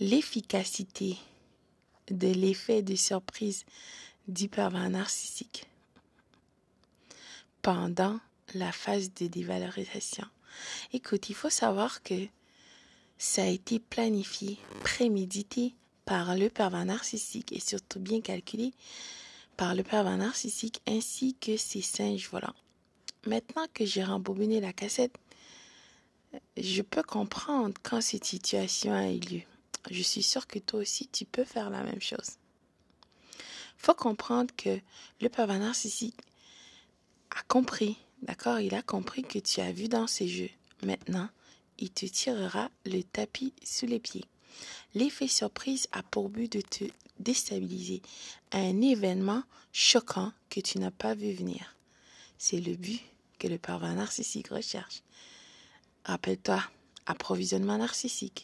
L'efficacité de l'effet de surprise du pervers narcissique pendant la phase de dévalorisation. Écoute, il faut savoir que ça a été planifié, prémédité par le pervers narcissique et surtout bien calculé par le pervers narcissique ainsi que ses singes volants. Maintenant que j'ai rembobiné la cassette, je peux comprendre quand cette situation a eu lieu. Je suis sûre que toi aussi, tu peux faire la même chose. Faut comprendre que le pervers narcissique a compris, d'accord? Il a compris que tu as vu dans ses jeux. Maintenant, il te tirera le tapis sous les pieds. L'effet surprise a pour but de te déstabiliser. Un événement choquant que tu n'as pas vu venir. C'est le but que le pervers narcissique recherche. Rappelle-toi, approvisionnement narcissique.